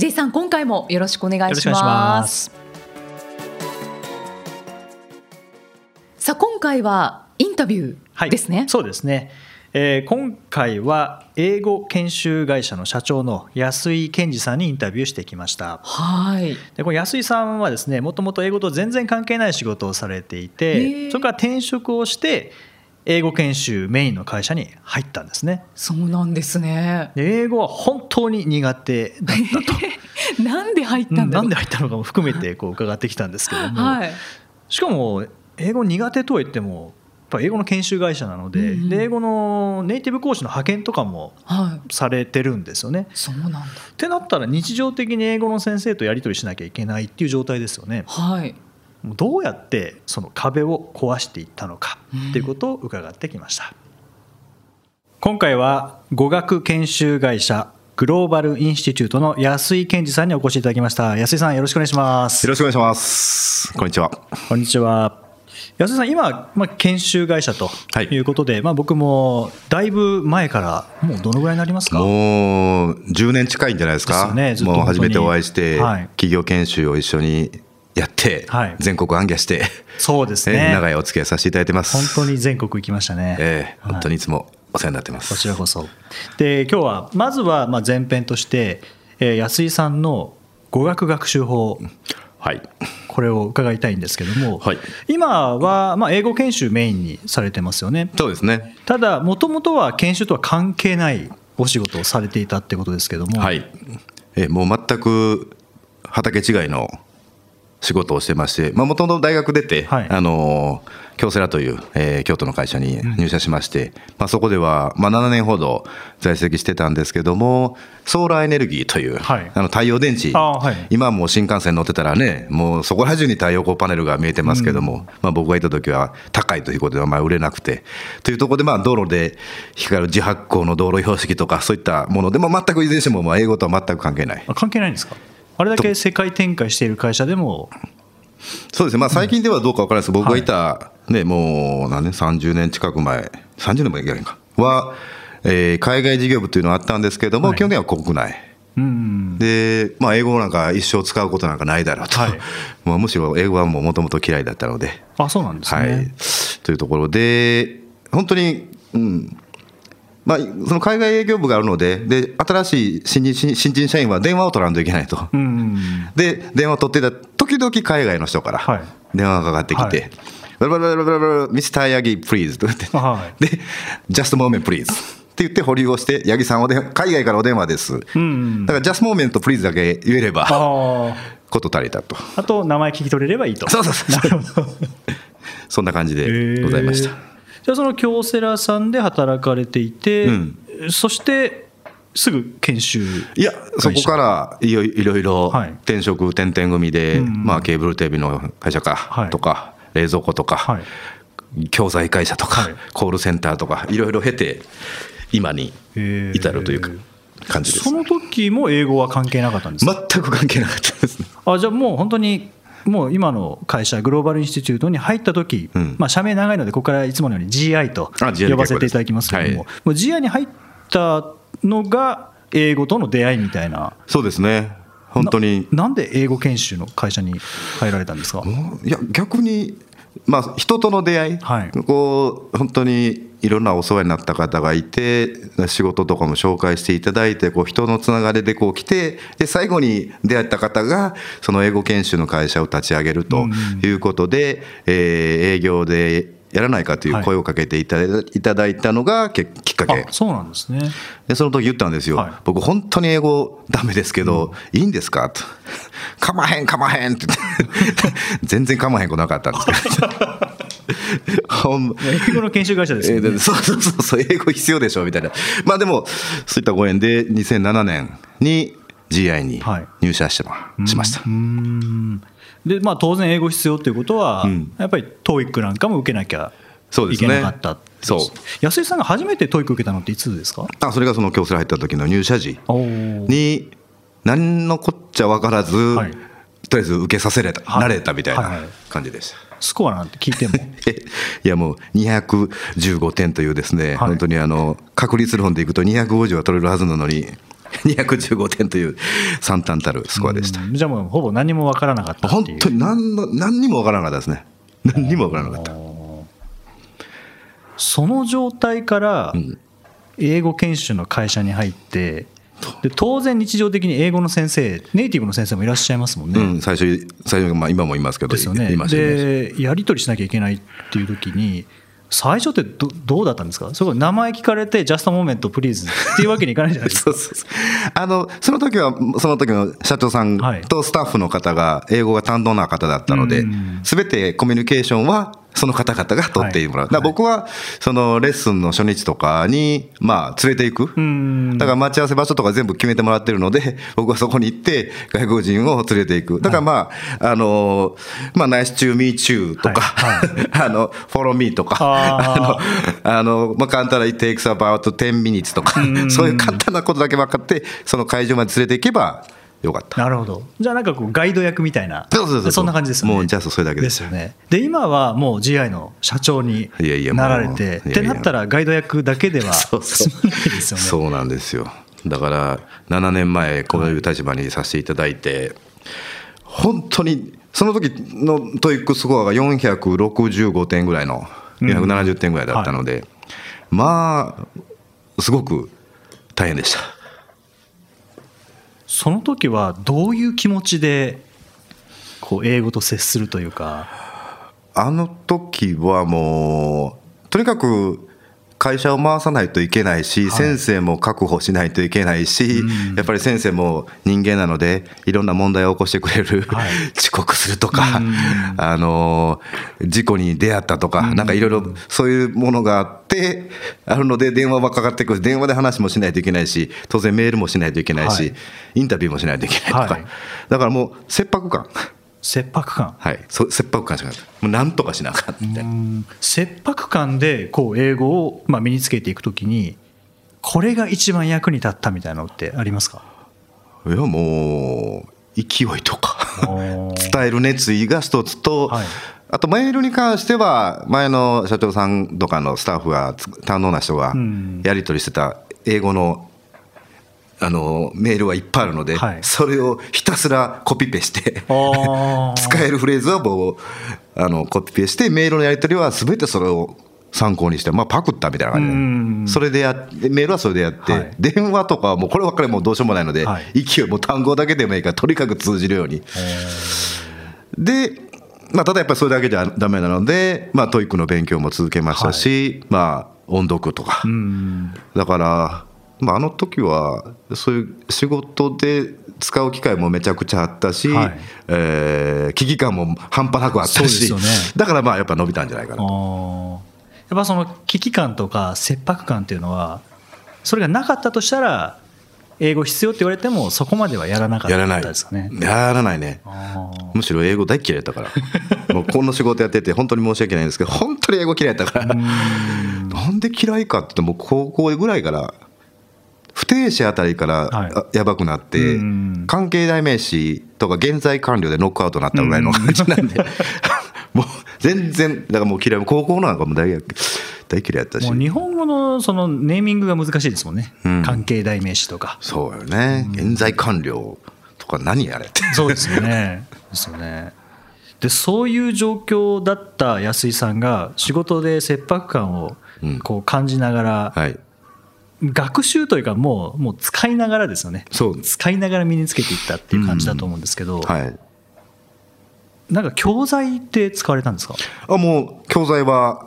J さん今回もよろしくお願いします。さあ今回はインタビューですね、はい、そうですね、えー、今回は英語研修会社の社長の安井健二さんにインタビューしてきました。はい。でこの安井さんはですねもともと英語と全然関係ない仕事をされていてそれから転職をして英語研修メインの会社に入ったんですね。そうなんですね。英語は本当に苦手だったと。なんで入ったんなんで入ったのかも含めてこう伺ってきたんですけども、はい、しかも英語苦手とは言ってもやっぱ英語の研修会社なのでうんうん、で英語のネイティブ講師の派遣とかもされてるんですよね。はい、そうなんだ。ってなったら日常的に英語の先生とやり取りしなきゃいけないっていう状態ですよね。はいどうやってその壁を壊していったのかっていうことを伺ってきました、今回は語学研修会社グローバルインスティテュートの安井健二さんにお越しいただきました。安井さんよろしくお願いします。よろしくお願いします。こんにちは。こんにちは。安井さん今、まあ、研修会社とい。うことで、はい、まあ、僕もだいぶ前からもうどのぐらいになりますか？もう10年近いんじゃないですか。ですねもう初めてお会いして、はい、企業研修を一緒にやって、はい、全国行脚して、そうですね、長いお付き合いさせていただいてます。本当に全国行きましたね、えー、本当にいつもお世話になってます、こちらこそ。で今日はまずはまあ前編として、えー、安井さんの語学学習法、はい、これを伺いたいんですけども、はい、今はまあ英語研修メインにされてますよね。そうですね。ただもともとは研修とは関係ないお仕事をされていたってことですけども。はい。えもう全く畑違いの仕事をしてまして、もともと大学出て、はい、あの京セラという、えー、京都の会社に入社しまして、うん、まあ、そこでは、まあ、7年ほど在籍してたんですけども、ソーラーエネルギーという、はい、あの太陽電池、はい、今もう新幹線乗ってたらね、もうそこら中に太陽光パネルが見えてますけども、うん、まあ、僕がいた時は高いということで、まあ、売れなくて、というところで、まあ、道路で光る自発光の道路標識とか、そういったもので、も全くいずれにしても、まあ、英語とは全く関係ない。関係ないんですか？あれだけ世界展開している会社でも。そうですね、まあ、最近ではどうか分からないです。けど、僕がい。た、ね、もう何年、30年近く前、30年もいけないか、は、えー、海外事業部というのがあったんですけれども、はい、基本的には国内。で、まあ、英語なんか一生使うことなんかないだろうと、はい、まあ、むしろ英語はもともと嫌いだったので。あそうなんですね、はい、というところで、本当に、うん、まあ、その海外営業部があるので、で新しい新人新人社員は電話を取らんといけないと、で電話を取ってた時々海外の人から電話がかかってきて、はい、バラバラバラバラ Mr. 八木、please と言って、はい、で、 just moment, please。って言って保留をして、八木さんおで海外からお電話です、だから just moment, please だけ言えれば、こと足りたと。あと、名前聞き取れればいいと。そうそうそう。なるほどそんな感じでございました。じゃあその京セラさんで働かれていて、うん、そしてすぐ研修いやそこからいろいろ転職転々組で、うん、まあ、ケーブルテレビの会社かとか、はい、冷蔵庫とか、はい、教材会社とか、はい、コールセンターとかいろいろ経て今に至るというか。感じです。その時も英語は関係なかったんですか？全く関係なかったです、あじゃあもう本当にもう今の会社、グローバルインスティチュートに入った時、うん、まあ社名長いので、ここからいつものように GI と呼ばせていただきますけれども、はい、もう GI に入ったのが英語との出会いみたいな。そうですね。本当に。なんで英語研修の会社に入られたんですか？いや逆にまあ、人との出会い、はい、こう本当にいろんなお世話になった方がいて仕事とかも紹介していただいてこう人のつながりでこう来てで最後に出会った方がその英語研修の会社を立ち上げるということで、うん、えー、営業でやらないかという声をかけていただいたのがきっかけ、そうなんですね。でその時言ったんですよ、はい、僕本当に英語ダメですけど、うん、いいんですか？と。かまへんかまへんって 全然かまへんことなかったんですけど 英語の研修会社ですよ、ね、そうそうそうそう英語必要でしょみたいな。まあでもそういったご縁で2007年に GI に入社してま、しました。でまあ、当然英語必要ということは、うん、やっぱり TOEIC なんかも受けなきゃいけなかったそう。安井さんが初めて TOEIC 受けたのっていつですか？あそれがその京セラ入った時の入社時に何のこっちゃ分からず、はい、とりあえず受けさせられた、はい、慣れたみたいな感じでした。スコアなんて聞いても。いやもう215点というですね、はい、本当にあの確率論でいくと250は取れるはずなのに215点という惨憺たるスコアでした。じゃあもうほぼ何も分からなかった本当に何の何にも分からなかったですね。何にも分からなかった。その状態から英語研修の会社に入ってで当然日常的に英語の先生ネイティブの先生もいらっしゃいますもんね、うん、最初最初、まあ、今もいますけどですよね。でやり取りしなきゃいけないっていう時に最初ってどどうだったんですか？そこ名前聞かれて、 just moment please っていうわけにいかないじゃないですか。そうそうそう。あのその時は、その時の社長さんとスタッフの方が英語が担当な方だったので、す、べ、てコミュニケーションはその方々が取ってもらう、はい、僕はそのレッスンの初日とかに、まあ、連れていく、だから待ち合わせ場所とか全部決めてもらってるので、僕はそこに行って、外国人を連れていく、だからまあ、あのまあ、ナイスチュー、ミーチューとか、はい。はい、あのフォローミー。とか、あのあのまあ、簡単な、it takes about 10 minutes とか、そういう簡単なことだけ分かって、その会場まで連れていけば、よかった。なるほど。じゃあなんかこうガイド役みたいなそうそうそうそんな感じですよね。もうじゃあそれだけです。よね。で今はもう GI の社長になられてってなったらガイド役だけでは済まないですよね。そうなんですよ。だから7年前こういう立場にさせていただいて本当にその時の TOEIC スコアが465点ぐらいの470点ぐらいだったので、まあすごく大変でしたその時はどういう気持ちでこう英語と接するというか？あの時はもうとにかく会社を回さないといけないし、はい、先生も確保しないといけないし、うん、やっぱり先生も人間なのでいろんな問題を起こしてくれる、はい、遅刻するとか、うん、あの事故に出会ったとか、うん、なんかいろいろそういうものがあってあるので電話はかかってくる電話で話もしないといけないし当然メールもしないといけないし、はい、インタビューもしないといけないとか、だからもう切迫感。切迫感。はい。切迫感しかないもう何とかしなかった。みたいな切迫感でこう英語をまあ身につけていくときにこれが一番役に立ったみたいなのってありますか？いやもう勢いとか。伝える熱意が一つと、はい、あとメールに関しては前の社長さんとかのスタッフが堪能な人がやり取りしてた英語のあのメールはいっぱいあるので、はい、それをひたすらコピペして 使えるフレーズはもうあのコピペしてメールのやり取りは全てそれを参考にして、まあ、パクったみたいな感じで、それでやメールはそれでやって、はい、電話とかはもうこればっかりもうどうしようもないので、はい、勢いも単語だけでもいいからとにかく通じるように。でまあ、ただやっぱりそれだけじゃだめなので、まあ、 TOEIC の勉強も続けましたし、はい、まあ、音読とか、だからまあ、あの時はそういう仕事で使う機会もめちゃくちゃあったし、はい、えー、危機感も半端なくあったし、ね、だからまあやっぱ伸びたんじゃないかなと。やっぱその危機感とか切迫感っていうのはそれがなかったとしたら英語必要って言われてもそこまではやらなかったですかね。やらないね。むしろ英語大嫌いだったから。もうこの仕事やってて本当に申し訳ないんですけど本当に英語嫌いだったから。なんで嫌いかって言っても高校ぐらいから不定詞あたりからやばくなって、関係代名詞とか現在完了でノックアウトになったぐらいの感じなんで、もう全然、だからもう嫌い、高校なんかも大大嫌いやったし。日本語のそのネーミングが難しいですもんね、うん、関係代名詞とか。そうよね、現在完了とか何やれって。そうですよね。ですよね。でそういう状況だった安井さんが仕事で切迫感をこう感じながら、はい学習というかもうもう使いながらですよね。そう。使いながら身につけていったっていう感じだと思うんですけど、うん、はい。なんか教材って使われたんですか？あもう教材は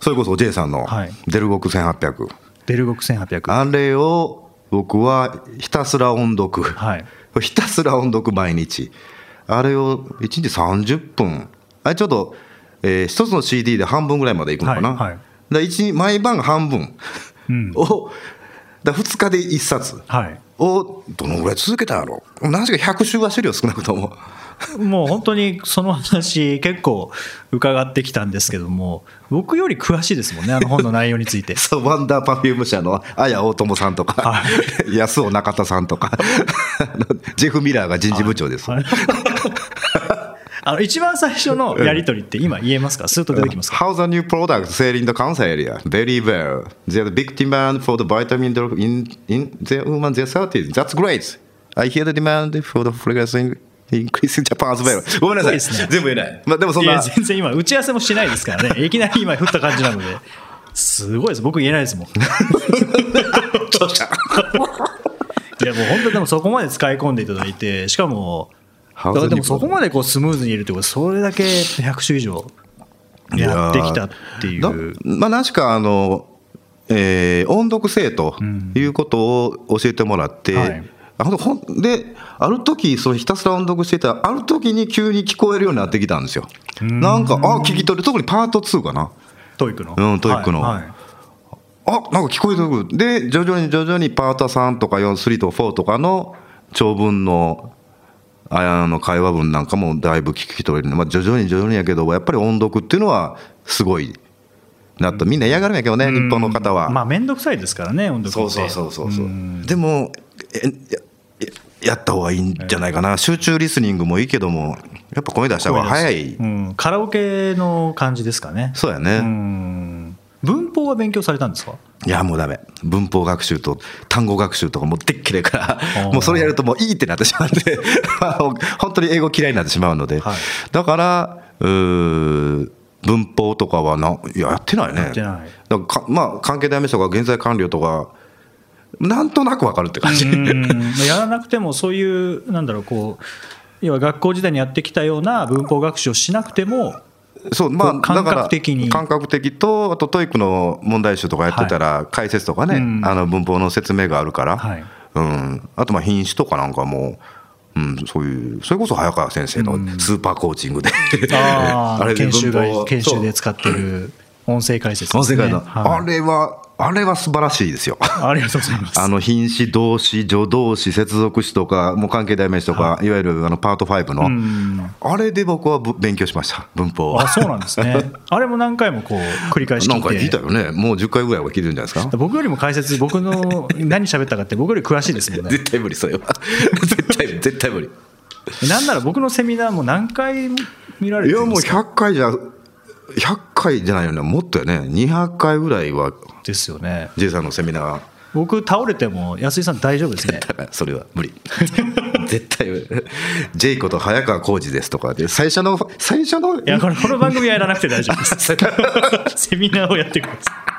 それこそ J さんのデルゴク1800、はい、デルゴク1800あれを僕はひたすら音読、はい、ひたすら音読毎日。あれを1日30分。あれちょっと、えー、1つの CD で半分ぐらいまでいくのかな、はいはい、だ毎晩半分をだ2日で1冊をどのぐらい続けたんやろ？何しか100週はしてるよ少なくとも。もう本当にその話結構伺ってきたんですけども僕より詳しいですもんねあの本の内容について。そう Wonder Perfume 社の綾大友さんとか、はい、安尾中田さんとかジェフ・ミラーが人事部長です、はいあの一番最初のやり取りって今言えますか？スーッと出てきますか？How's the new product selling the Kansai area? Very well. There's a big demand for the vitamin in, in the woman their 30s. That's great. I hear the demand for the fragrance in インクリスジャパンアズベル。ごめんなさい。いいね、全部言えない。まあ、でもそんな。全然今、打ち合わせもしないですからね。いきなり今振った感じなので。すごいです。僕言えないですもん。いや、もう本当でもそこまで使い込んでいただいて、しかも、でもそこまでこうスムーズにいるってことそれだけ100種以上やってきたっていう。まあ、何しかあの、えー、音読性ということを教えてもらって、うん。はい。あほんである時そのひたすら音読してたある時に急に聞こえるようになってきたんですよ。なんかあ聞き取る。特にパート2かな。 TOEIC の。うんトイックの、はいはい、あなんか聞こえてくる。で徐々に徐々にパート3とか43とか4とかの長文のあの会話文なんかもだいぶ聞き取れる、まあ、徐々に徐々にやけどやっぱり音読っていうのはすごいなと。みんな嫌がるんやけどね、日本の方は。まあ面倒くさいですからね音読って。そうそうそうそうでもえやった方がいいんじゃないかな、集中リスニングもいいけどもやっぱ声出した方が早い、うん、カラオケの感じですかね。そうやね。文法は勉強されたんですか？いやもうダメ。文法学習と単語学習とかもうでっきれからもうそれやるともういいってなってしまって 本当に英語嫌いになってしまうので、はい、だから文法とかはないややってないね。やってない。だからまあ関係代名詞とか現在完了とかなんとなくわかるって感じ。やらなくてもそういうなんだろうこう要は学校時代にやってきたような文法学習をしなくてもそうまあ、感覚的に。感覚的とあと TOEIC の問題集とかやってたら解説とかね、あの文法の説明があるから、はい、うん、あとまあ品詞とかなんかもうん、そういうそれこそ早川先生のスーパーコーチングで、うん、あれ研修研修で使ってる音声解説、ね、音声解説、はい、あれはあれは素晴らしいですよ。ありがとうございます。あの品詞、動詞、助動詞、接続詞とか、もう関係代名詞とか、はい、いわゆるあのパート5の、あれで僕は勉強しました、文法あそうなんですね。あれも何回もこう繰り返し聞いて。何回聞いたよね。もう10回ぐらいは聞いてるんじゃないですか？僕よりも解説、僕の何喋ったかって、僕より詳しいですもんね。絶対無理、それは。絶対、絶対無理。なんなら僕のセミナーも何回見られてるんですか？いや、もう100回じゃ、100回じゃないよね、もっとやね、200回ぐらいはですよね。J さんのセミナー。僕倒れても安井さん大丈夫ですね。それは無理。絶対ジェイコと早川浩二ですとかで最初の最初のいやこれこの番組はやらなくて大丈夫です。セミナーをやってください。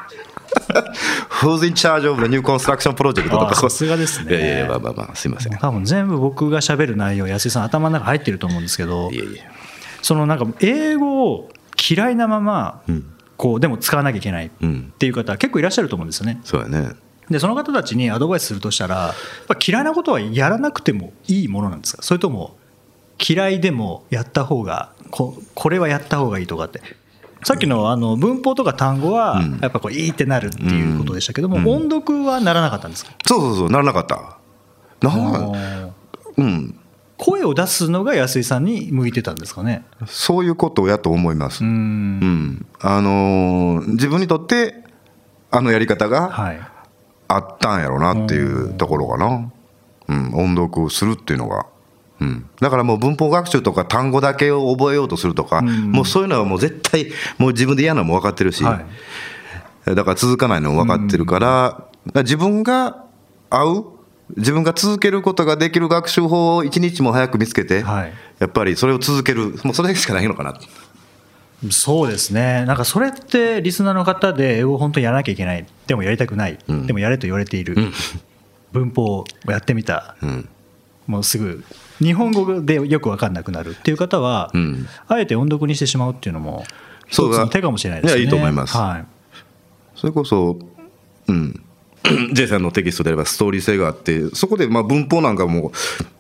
Who's in charge of the new construction project? とか。さすがですね。いやいやまあまあまあすいません多分全部僕がしゃべる内容安井さん頭の中入ってると思うんですけどいやいやそのなんか英語を嫌いなまま、うん。こうでも使わなきゃいけないっていう方結構いらっしゃると思うんですよね。そうやね。でその方たちにアドバイスするとしたら嫌いなことはやらなくてもいいものなんですか？それとも嫌いでもやった方がここれはやった方がいいとかって。さっきのあの文法とか単語はやっぱこういいってなるっていうことでしたけども、音読はならなかったんですか？そうそうそうならなかった。なうん声を出すのが安井さんに向いてたんですかね。そういうことやと思います。うん、あのー、自分にとってあのやり方があったんやろうなっていうところかな、うん、音読するっていうのが、うん、だからもう文法学習とか単語だけを覚えようとするとか、もうそういうのはもう絶対もう自分で嫌なのも分かってるし、はい、だから続かないのも分かってるから、自分が合う自分が続けることができる学習法を一日も早く見つけて、はい、やっぱりそれを続けるもうそれしかないのかな。そうですね。なんかそれってリスナーの方で英語を本当にやらなきゃいけない。でもやりたくない、うん、でもやれと言われている、うん、文法をやってみた、うん、もうすぐ日本語でよく分かんなくなるっていう方は、あえて音読にしてしまうっていうのも一つの手かもしれないですね。いいと思います、はい、それこそ、うん、J さんのテキストであればストーリー性があってそこでまあ文法なんかも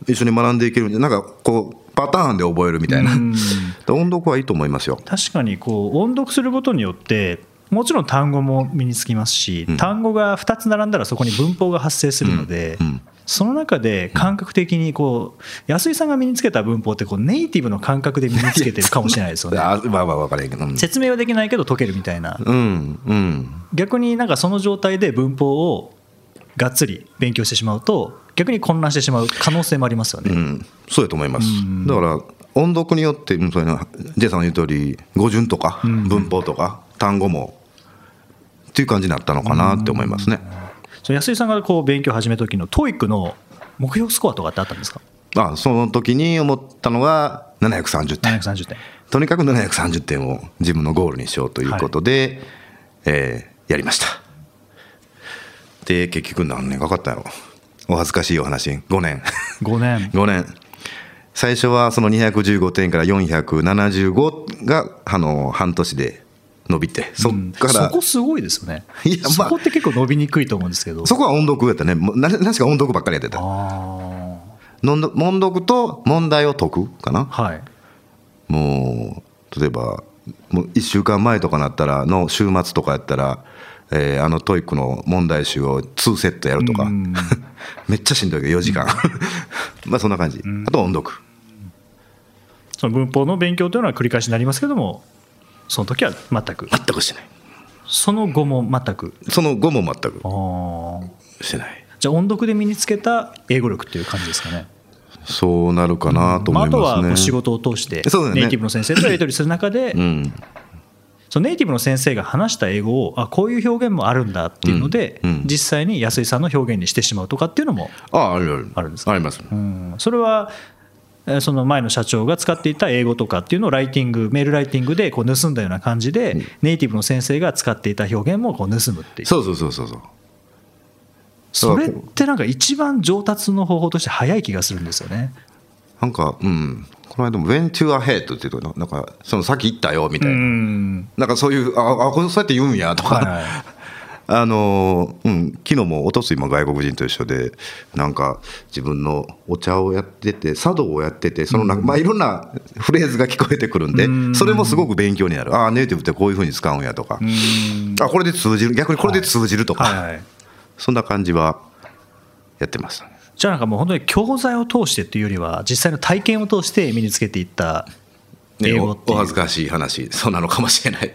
一緒に学んでいけるんでなん。かこうパターンで覚えるみたいな。音読はいいと思いますよ。確かにこう音読することによってもちろん単語も身につきますし、うん、単語が2つ並んだらそこに文法が発生するので、うん。うん、その中で感覚的にこう安井さんが身につけた文法ってこうネイティブの感覚で身につけてるかもしれないですよね。あまあまあ分からへんけど、説明はできないけど解けるみたいな、うん。うん、逆になんかその状態で文法をがっつり勉強してしまうと逆に混乱してしまう可能性もありますよね。うん、そうやと思います、だから音読によって、そういうの J さんの言う通り語順とか文法とか単語もっていう感じになったのかなって思いますね。安井さんがこう勉強始めた時の TOEIC の目標スコアとかってあったんですか？あその時に思ったのが730点。730点。とにかく730点を自分のゴールにしようということで、はい、えー、やりました。で結局何年かかったやろお恥ずかしいお話。5年。5年。5年。最初はその215点から475があの半年で伸びて、そっから、そこすごいですよね。いや、まあ、そこって結構伸びにくいと思うんですけど。そこは音読やったね。ななしか音読ばっかりやってた。音読と問題を解くかな。はい。もう、例えば、もう1週間前とかなったらの週末とかやったら、えー、あの TOEIC の問題集を2セットやるとか、めっちゃしんどいけど4時間 まあそんな感じあと音読その文法の勉強というのは繰り返しになりますけどもその時は全く。全くしてない。その後も全く。その後も全く。してない。じゃあ音読で身につけた英語力っていう感じですかね。そうなるかなと思いますね、まあ、あとは仕事を通してネイティブの先生とやり取りする中で、うん、そのネイティブの先生が話した英語をあこういう表現もあるんだっていうので、うん。うん、実際に安井さんの表現にしてしまうとかっていうのもあるある。んですかあります、うん、それはその前の社長が使っていた英語とかっていうのをライティングメールライティングでこう盗んだような感じで、ネイティブの先生が使っていた表現もこう盗むっていう。そうそうそうそうそう。それってなんか一番上達の方法として早い気がするんですよね。なんかうん。この間も「When to ahead」っていうとなんかその先行ったよみたいな。なんかそういうああそうやって言うんやとか、はいはいあのうん、昨日もおとついも外国人と一緒でなんか自分のお茶をやってて茶道をやっててそのな、まあ、いろんなフレーズが聞こえてくるんでそれもすごく勉強になる。ああネイティブってこういうふうに使うんやとか。あこれで通じる。逆にこれで通じるとか、はい。はい、そんな感じはやってました、ね、じゃあなんかもう本当に教材を通してっていうよりは実際の体験を通して身につけていった英語お恥ずかしい話。そうなのかもしれない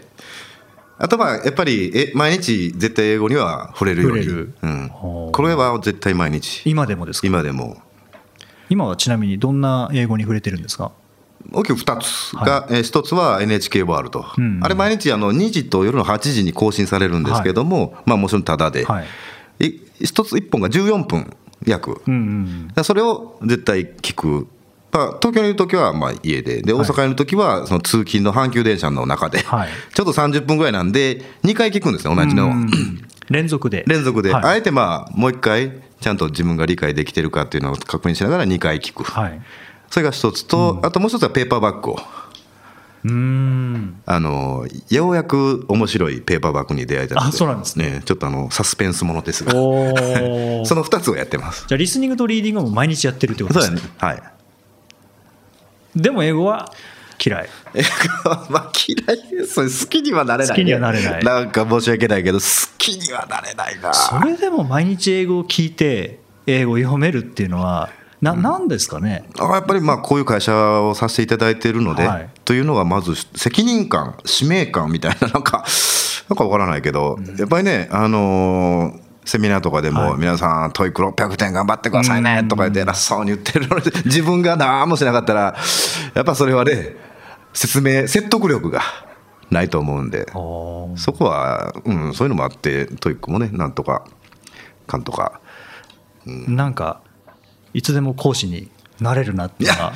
あとはやっぱりえ毎日絶対英語には触れるように、うん、これは絶対毎日。今でもですか？今でも。今はちなみにどんな英語に触れてるんですか？大きく2つが、はい、1つは NHK ワールド、うん、あれ毎日あの2時と夜の8時に更新されるんですけども、はい、まあもちろんただで、はい、1つ1本が14分約、うんうん、それを絶対聞く。まあ、東京にいる時はまあ家で。で大阪にいる時はその通勤の阪急電車の中で、はい、ちょっと30分ぐらいなんで2回聞くんですね同じの。連続で。連続で、はい、あえてまあもう1回ちゃんと自分が理解できてるかっていうのを確認しながら2回聞く、はい、それが一つと、あともう一つはペーパーバッグを。うん。あのようやく面白いペーパーバッグに出会えたので。あそうなんですね、ね、ちょっとあのサスペンスものですが。その2つをやってます。じゃあリスニングとリーディングも毎日やってるってことですね。はいでも英語は嫌い。まあ嫌いです。好きにはなれない、好きにはなれない。なんか申し訳ないけど、好きにはなれないな。それでも毎日英語を聞いて、英語を読めるっていうのは、ななんですかね、うん、やっぱりまあこういう会社をさせていただいているので、はい、というのがまず責任感使命感みたいななんかなんか分からないけど、うん、やっぱりねあのーセミナーとかでも、皆さん、 TOEIC 600点頑張ってくださいねとか言って偉そうに言ってるのに、自分が何もしなかったら、やっぱそれはね、説明、説得力がないと思うんで、そこは、うん、そういうのもあって、 TOEIC もね、なんとか、かんとか。うん、なんか、いつでも講師になれるなっていうのは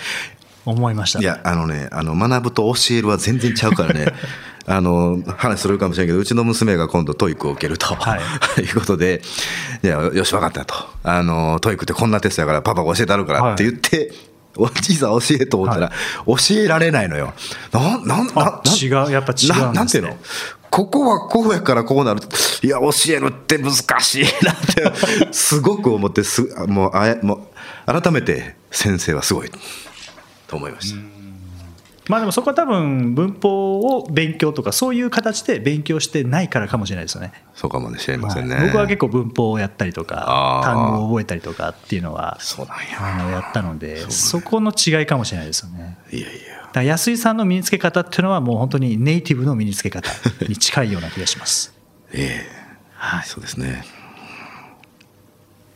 思いました、いや、あのね、あの学ぶと教えるは全然ちゃうからね。あの話するかもしれないけどうちの娘が今度 TOEIC を受けると、はい、いうことでいやよし分かったと。あの TOEIC ってこんなテストやからパパが教えてあるからって言って、はい、いざ教えと思ったら、教えられないのよ。ななんな違うやっぱ違う、ね、なんていうの？ここはこうやからこうなるいや教えるって難しいなって すごく思ってすもうあもう改めて先生はすごいと思いました。まあでもそこは多分文法を勉強とかそういう形で勉強してないからかもしれないですよね。そうかもしれませんね。まあ、僕は結構文法をやったりとか単語を覚えたりとかっていうのはそうなんやあのやったのでそ,、この違いかもしれないですよね。いやいや。だ安井さんの身につけ方っていうのはもう本当にネイティブの身につけ方に近いような気がします。ええはい、そうですね。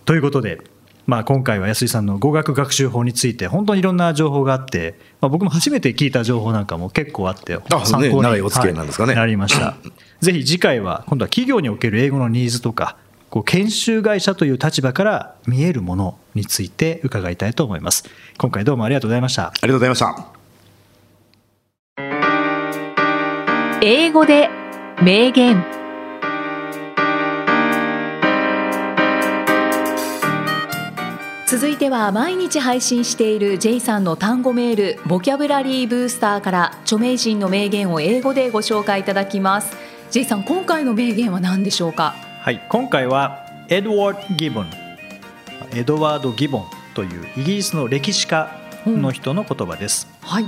ということでまあ、今回は安井さんの語学学習法について本当にいろんな情報があって、まあ、僕も初めて聞いた情報なんかも結構あって参考に、ね、お付き合いなんですかね、はい、なりました。ぜひ次回は今度は企業における英語のニーズとかこう研修会社という立場から見えるものについて伺いたいと思います。今回どうもありがとうございました。ありがとうございました。英語で名言続いては毎日配信している J さんの単語メールボキャブラリーブースターから著名人の名言を英語でご紹介いただきます。J さん今回の名言は何でしょうか？はい今回はエドワード・ギボンエドワード・ギボンというイギリスの歴史家の人の言葉です、うん、はい。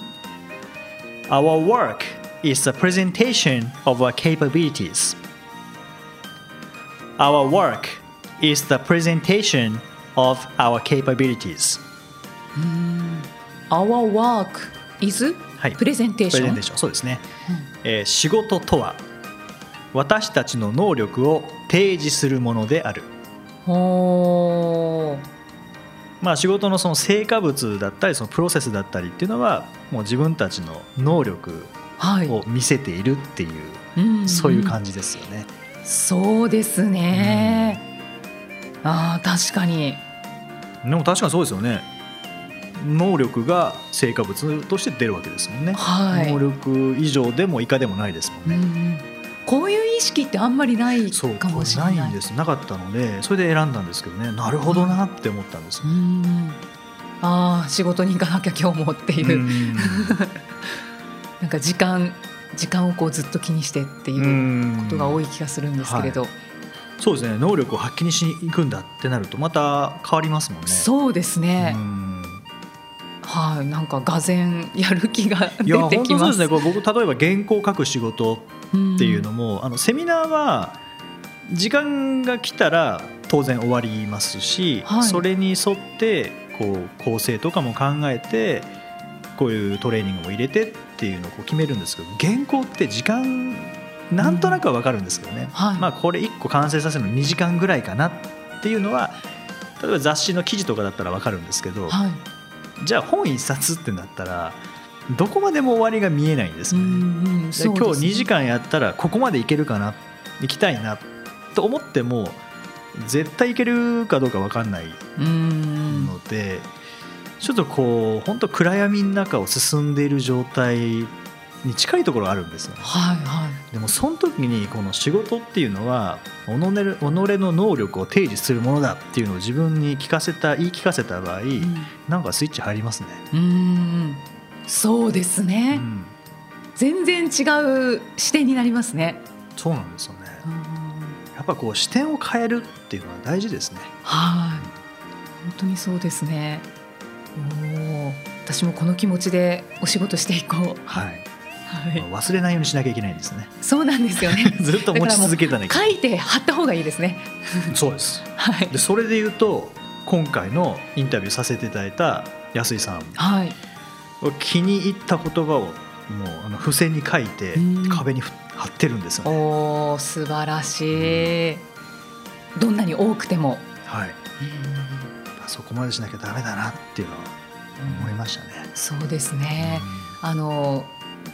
Our work is the presentation of our capabilities. Our work is the presentation of our capabilities. Our work is、はい、プレゼンテーション。プレゼンテーションそうですね、うん、えー、仕事とは私たちの能力を提示するものである。ほまあ仕事のその成果物だったりそのプロセスだったりっていうのはもう自分たちの能力を見せているっていう、はい、そういう感じですよね。そうですね。うん、ああ確かに。でも確かにそうですよね。能力が成果物として出るわけですもんね、はい、能力以上でも以下でもないですもんね、うんこういう意識ってあんまりないかもしれない。ないんです。なかったのでそれで選んだんですけどね。なるほどなって思ったんですよ、うん。ああ仕事に行かなきゃ今日もっていう。う なんか時間時間をこうずっと気にしてっていうことが多い気がするんですけれど、はいそうですね。能力を発揮にしに行くんだってなるとまた変わりますもんね。そうですね。はい、なんかがぜやる気が出てきます。ね、これ僕例えば原稿を書く仕事っていうのも、うん、あのセミナーは時間が来たら当然終わりますし、はい、それに沿ってこう構成とかも考えてこういうトレーニングも入れてっていうのをこう決めるんですけど原稿って時間なんとなくは分かるんですけどね、はい、まあ、これ1個完成させるの2時間ぐらいかなっていうのは例えば雑誌の記事とかだったら分かるんですけど、はい、じゃあ本1冊ってなったらどこまでも終わりが見えないんですよね。うんうん、で今日2時間やったらここまでいけるかな行きたいなと思っても絶対いけるかどうか分かんないのでちょっとこう本当暗闇の中を進んでいる状態に近いところあるんですよ、ね、はいはい、でもその時にこの仕事っていうのは己の能力を提示するものだっていうのを自分に聞かせた言い聞かせた場合、うん、なんかスイッチ入りますね。うん。そうですね、うん、全然違う視点になりますね。そうなんですよね。やっぱこう視点を変えるっていうのは大事ですね。はい。本当にそうですね。お私もこの気持ちでお仕事していこう。はいはい、忘れないようにしなきゃいけないんですね。そうなんですよね。ずっと持ち続けたね。書いて貼った方がいいですね。そうです。はい。でそれで言うと今回のインタビューさせていただいた安井さん、はい、気に入った言葉をもうあの付箋に書いて壁に貼ってるんですよ、ね、おお素晴らしい。どんなに多くても。はい。そこまでしなきゃダメだなっていうのは思いましたね。そうですね。あの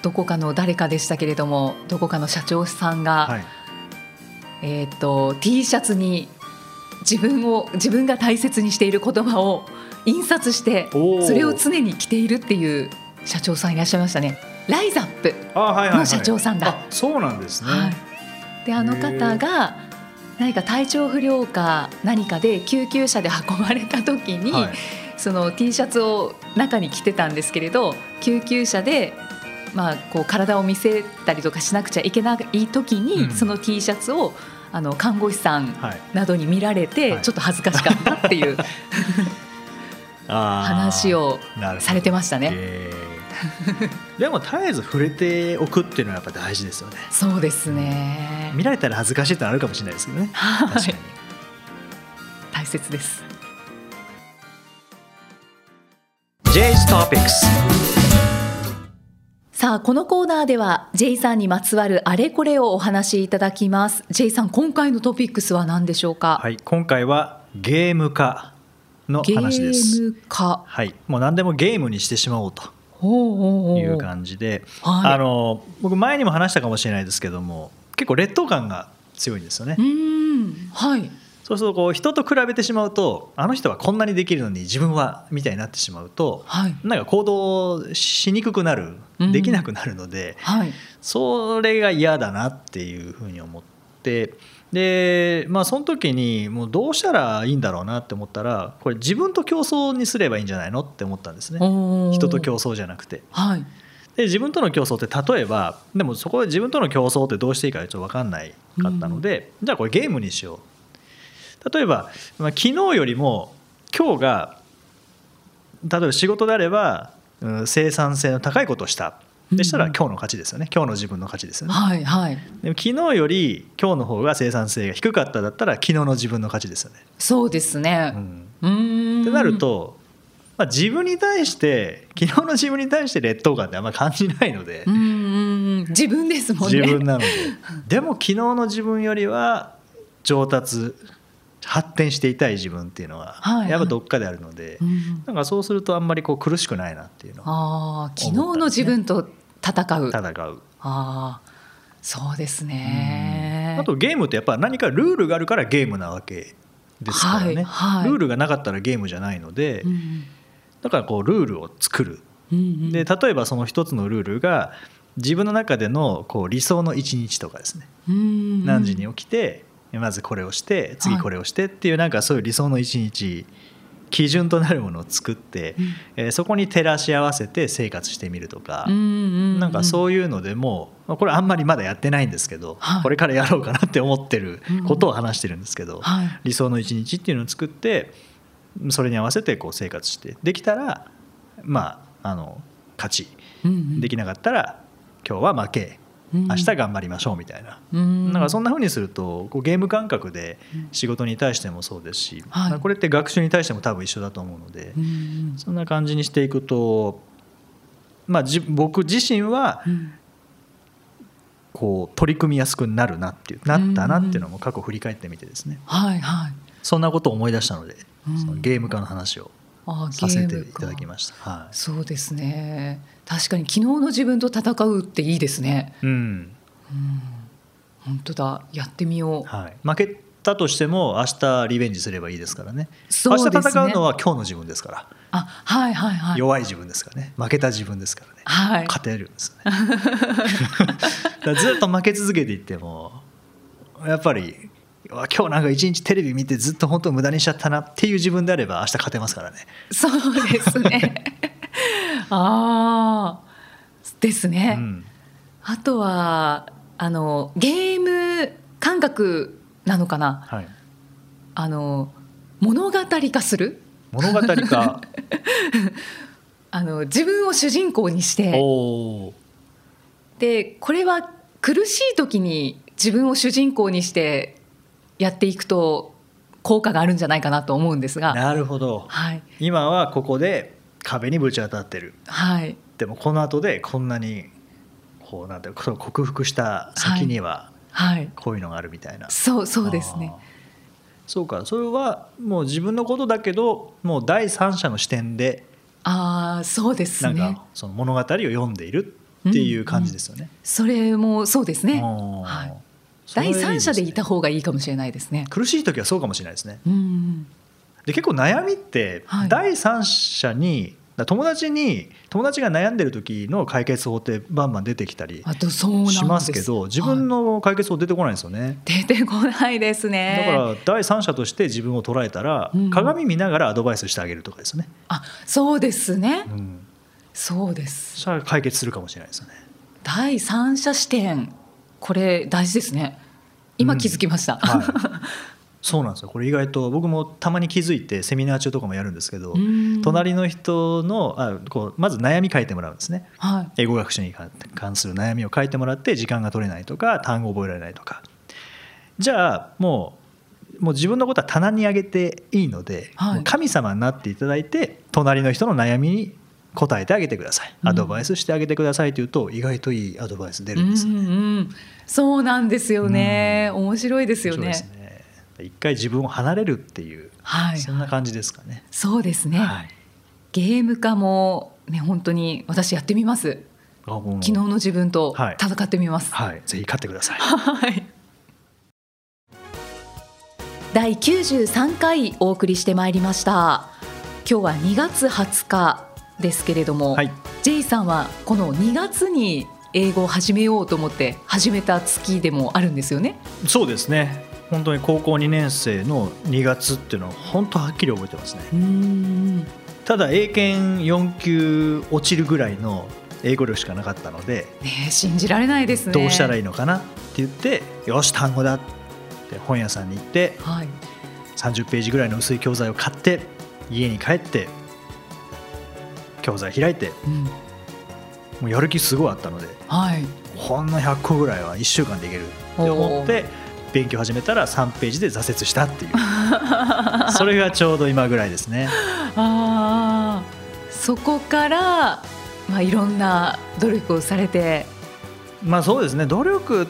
どこかの誰かでしたけれどもどこかの社長さんが、はい、えーと、T シャツに自分を自分が大切にしている言葉を印刷してそれを常に着ているっていう社長さんいらっしゃいましたね。ライザップの社長さんだ、はいはいはい、そうなんですね、はい、であの方が何か体調不良か何かで救急車で運ばれた時に、はい、その T シャツを中に着てたんですけれど救急車でまあ、こう体を見せたりとかしなくちゃいけない時に、うん、その T シャツをあの看護師さんなどに見られて、はい、ちょっと恥ずかしかったっていう、話をされてましたね。でも絶えず触れておくっていうのはやっぱ大事ですよね。そうですね。見られたら恥ずかしいってのあるかもしれないですけどね、はい、確かに。大切です。J's Topics さあこのコーナーでは J さんにまつわるあれこれをお話しいただきます。J さん今回のトピックスは何でしょうか？はい今回はゲーム化の話です。ゲーム化。はいもう何でもゲームにしてしまおうという感じで、はい、あの僕前にも話したかもしれないですけども結構劣等感が強いんですよね。はいそうするとこう人と比べてしまうとあの人はこんなにできるのに自分はみたいになってしまうと、はい、なんか行動しにくくなる、できなくなるので、はい、それが嫌だなっていうふうに思ってでまあその時にもうどうしたらいいんだろうなって思ったらこれ自分と競争にすればいいんじゃないのって思ったんですね。人と競争じゃなくて。はい。で自分との競争って例えばでもそこで自分との競争ってどうしていいかちょっと分かんないかったので、じゃあこれゲームにしよう例えば、まあ、昨日よりも今日が例えば仕事であれば、うん、生産性の高いことをした。でしたら今日の勝ちですよね。今日の自分の勝ちですよね、はいはい、でも昨日より今日の方が生産性が低かっただったら昨日の自分の勝ちですよね。そうですね、うん、ってなると、まあ、自分に対して昨日の自分に対して劣等感ってあんまり感じないので。うん。自分ですもんね。自分なので。でも昨日の自分よりは上達発展していたい自分っていうのはやっぱどっかであるので、はいはい、なんかそうするとあんまりこう苦しくないなっていうのは、ね、あ昨日の自分と戦う。戦う。あそうですね、あとゲームってやっぱ何かルールがあるからゲームなわけですからね、はいはい、ルールがなかったらゲームじゃないので、うん、だからこうルールを作る、うんうん、で例えばその一つのルールが自分の中でのこう理想の一日とかですね、うんうん、何時に起きてまずこれをして次これをしてっていうなんかそういう理想の一日基準となるものを作って、えー、そこに照らし合わせて生活してみるとか、なんかそういうのでもこれあんまりまだやってないんですけど、はい、これからやろうかなって思ってることを話してるんですけど、はい、理想の一日っていうのを作ってそれに合わせてこう生活してできたらまああの勝ち、できなかったら今日は負け明日頑張りましょうみたいな、うん、なんかそんなふうにするとこうゲーム感覚で仕事に対してもそうですし、はい、これって学習に対しても多分一緒だと思うので、うん、そんな感じにしていくと、まあ、じ僕自身はこう取り組みやすくなるなっていうなったなっていうのも過去振り返ってみてですね、はいはい、そんなことを思い出したので、そのゲーム化の話をさせていただきました。はい、そうですね確かに昨日の自分と戦うっていいですね。うん、うん、本当だ。やってみよう、はい、負けたとしても明日リベンジすればいいですからね。そうですね。明日戦うのは今日の自分ですから。あはいはいはい。弱い自分ですからね。負けた自分ですからね、はい、勝てるんですね。ずっと負け続けていってもやっぱり今日なんか一日テレビ見てずっと本当無駄にしちゃったなっていう自分であれば明日勝てますからね。そうですねああですね、うん、あとはあのゲーム感覚なのかな、はい、あの物語化する？物語化。あの自分を主人公にして。でこれは苦しい時に自分を主人公にしてやっていくと効果があるんじゃないかなと思うんですが。なるほど、はい、今はここで壁にぶち当たってる、はい、でもこの後でこんなにこうなんて克服した先にはこういうのがあるみたいな、はい、そうそうですね。そうか。それはもう自分のことだけどもう第三者の視点でああそうですね。なんかその物語を読んでいるっていう感じですよね、うんうん、それもそうですね、はい、第三者でいた方がいいかもしれないですね。苦しい時はそうかもしれないですね、うん、で結構悩みって第三者に、友達に友達が悩んでる時の解決法ってバンバン出てきたりしますけど自分の解決法出てこないんですよね、はい、出てこないですね。だから第三者として自分を捉えたら、うん、鏡見ながらアドバイスしてあげるとかですね。あそうですね、うん、そうです。それ解決するかもしれないですよね。第三者視点。これ大事ですね。今気づきました、うんはいそうなんですよ。これ意外と僕もたまに気づいてセミナー中とかもやるんですけど隣の人のあこうまず悩み書いてもらうんですね、はい、英語学習に関する悩みを書いてもらって時間が取れないとか単語覚えられないとか。じゃあもうもう自分のことは棚に上げていいので、はい、神様になっていただいて隣の人の悩みに答えてあげてください。アドバイスしてあげてくださいというと意外といいアドバイス出るんです、ね、うんうん、そうなんですよね、うん、面白いですよね一回自分を離れるっていう、はい、そんな感じですかね。そうですね、はい、ゲーム化もね本当に私やってみます。昨日の自分と戦ってみます。はい、はい、ぜひ勝ってください。はい。第93回お送りしてまいりました。今日は2月20日ですけれども、はい、J さんはこの2月に英語を始めようと思って始めた月でもあるんですよね。そうですね。本当に高校2年生の2月っていうのは本当はっきり覚えてますね。ただ英検4級落ちるぐらいの英語力しかなかったので、ね、信じられないですね。どうしたらいいのかなって言ってよし単語だって本屋さんに行って、はい、30ページぐらいの薄い教材を買って家に帰って教材開いて、うん、もうやる気すごいあったので、はい、ほんの100個ぐらいは1週間でいけるって思って勉強始めたら3ページで挫折したっていう。それがちょうど今ぐらいですね。あそこから、まあ、いろんな努力をされて。まあそうですね。努力っ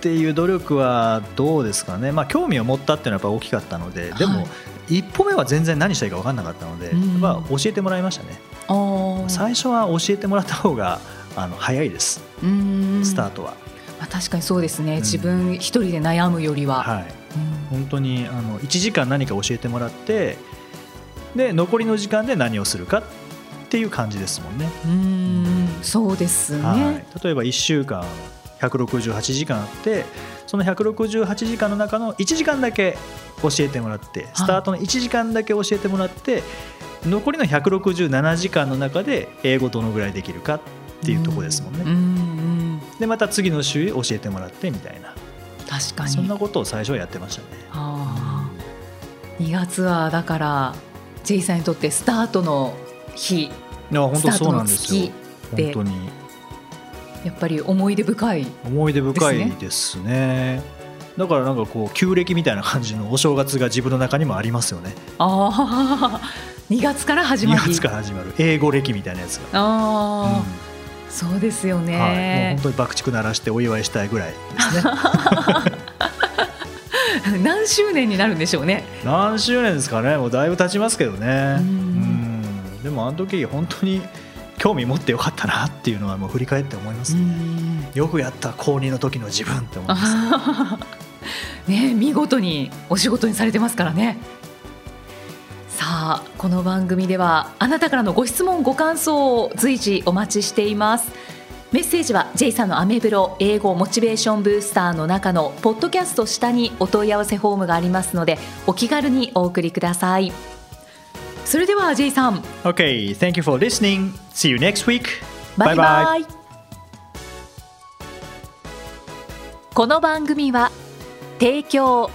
ていう努力はどうですかね、まあ、興味を持ったっていうのはやっぱ大きかったので、でも一歩目は全然何したいか分かんなかったので、まあ、教えてもらいましたね。最初は教えてもらった方があの早いです。スタートは。まあ、確かにそうですね、うん、自分一人で悩むよりは、はい。うん、本当にあの1時間何か教えてもらってで残りの時間で何をするかっていう感じですもんね。うん。そうですね、はい、例えば1週間168時間あってその168時間の中の1時間だけ教えてもらってスタートの1時間だけ教えてもらって残りの167時間の中で英語どのぐらいできるかっていうところですもんね。うんでまた次の週教えてもらってみたいな。確かに。そんなことを最初はやってましたね。あ2月はだから J さんにとってスタートの日。いや本当そうなんですよ。本当に。やっぱり思い出深い、ね、思い出深いですね。だからなんかこう旧暦みたいな感じのお正月が自分の中にもありますよね。ああ2 月から始まる2月から始まる。英語暦みたいなやつが。ああ、うんそうですよね、はい、もう本当に爆竹鳴らしてお祝いしたいぐらいですね。何周年になるんでしょうね。何周年ですかね。もうだいぶ経ちますけどね。うん。でもあの時本当に興味持ってよかったなっていうのはもう振り返って思いますね。よくやった高2の時の自分って思います。ね見事にお仕事にされてますからねさあこの番組ではあなたからのご質問ご感想を随時お待ちしています。メッセージは J さんのアメブロ英語モチベーションブースターの中のポッドキャスト下にお問い合わせフォームがありますのでお気軽にお送りください。それでは J さん。OK thank you for listening. See you next week. バイバイこの番組は提供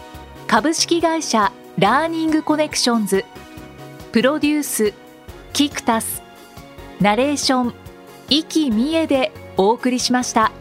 株式会社ラーニングコネクションズプロデュースキクタスナレーション生きみえでお送りしました。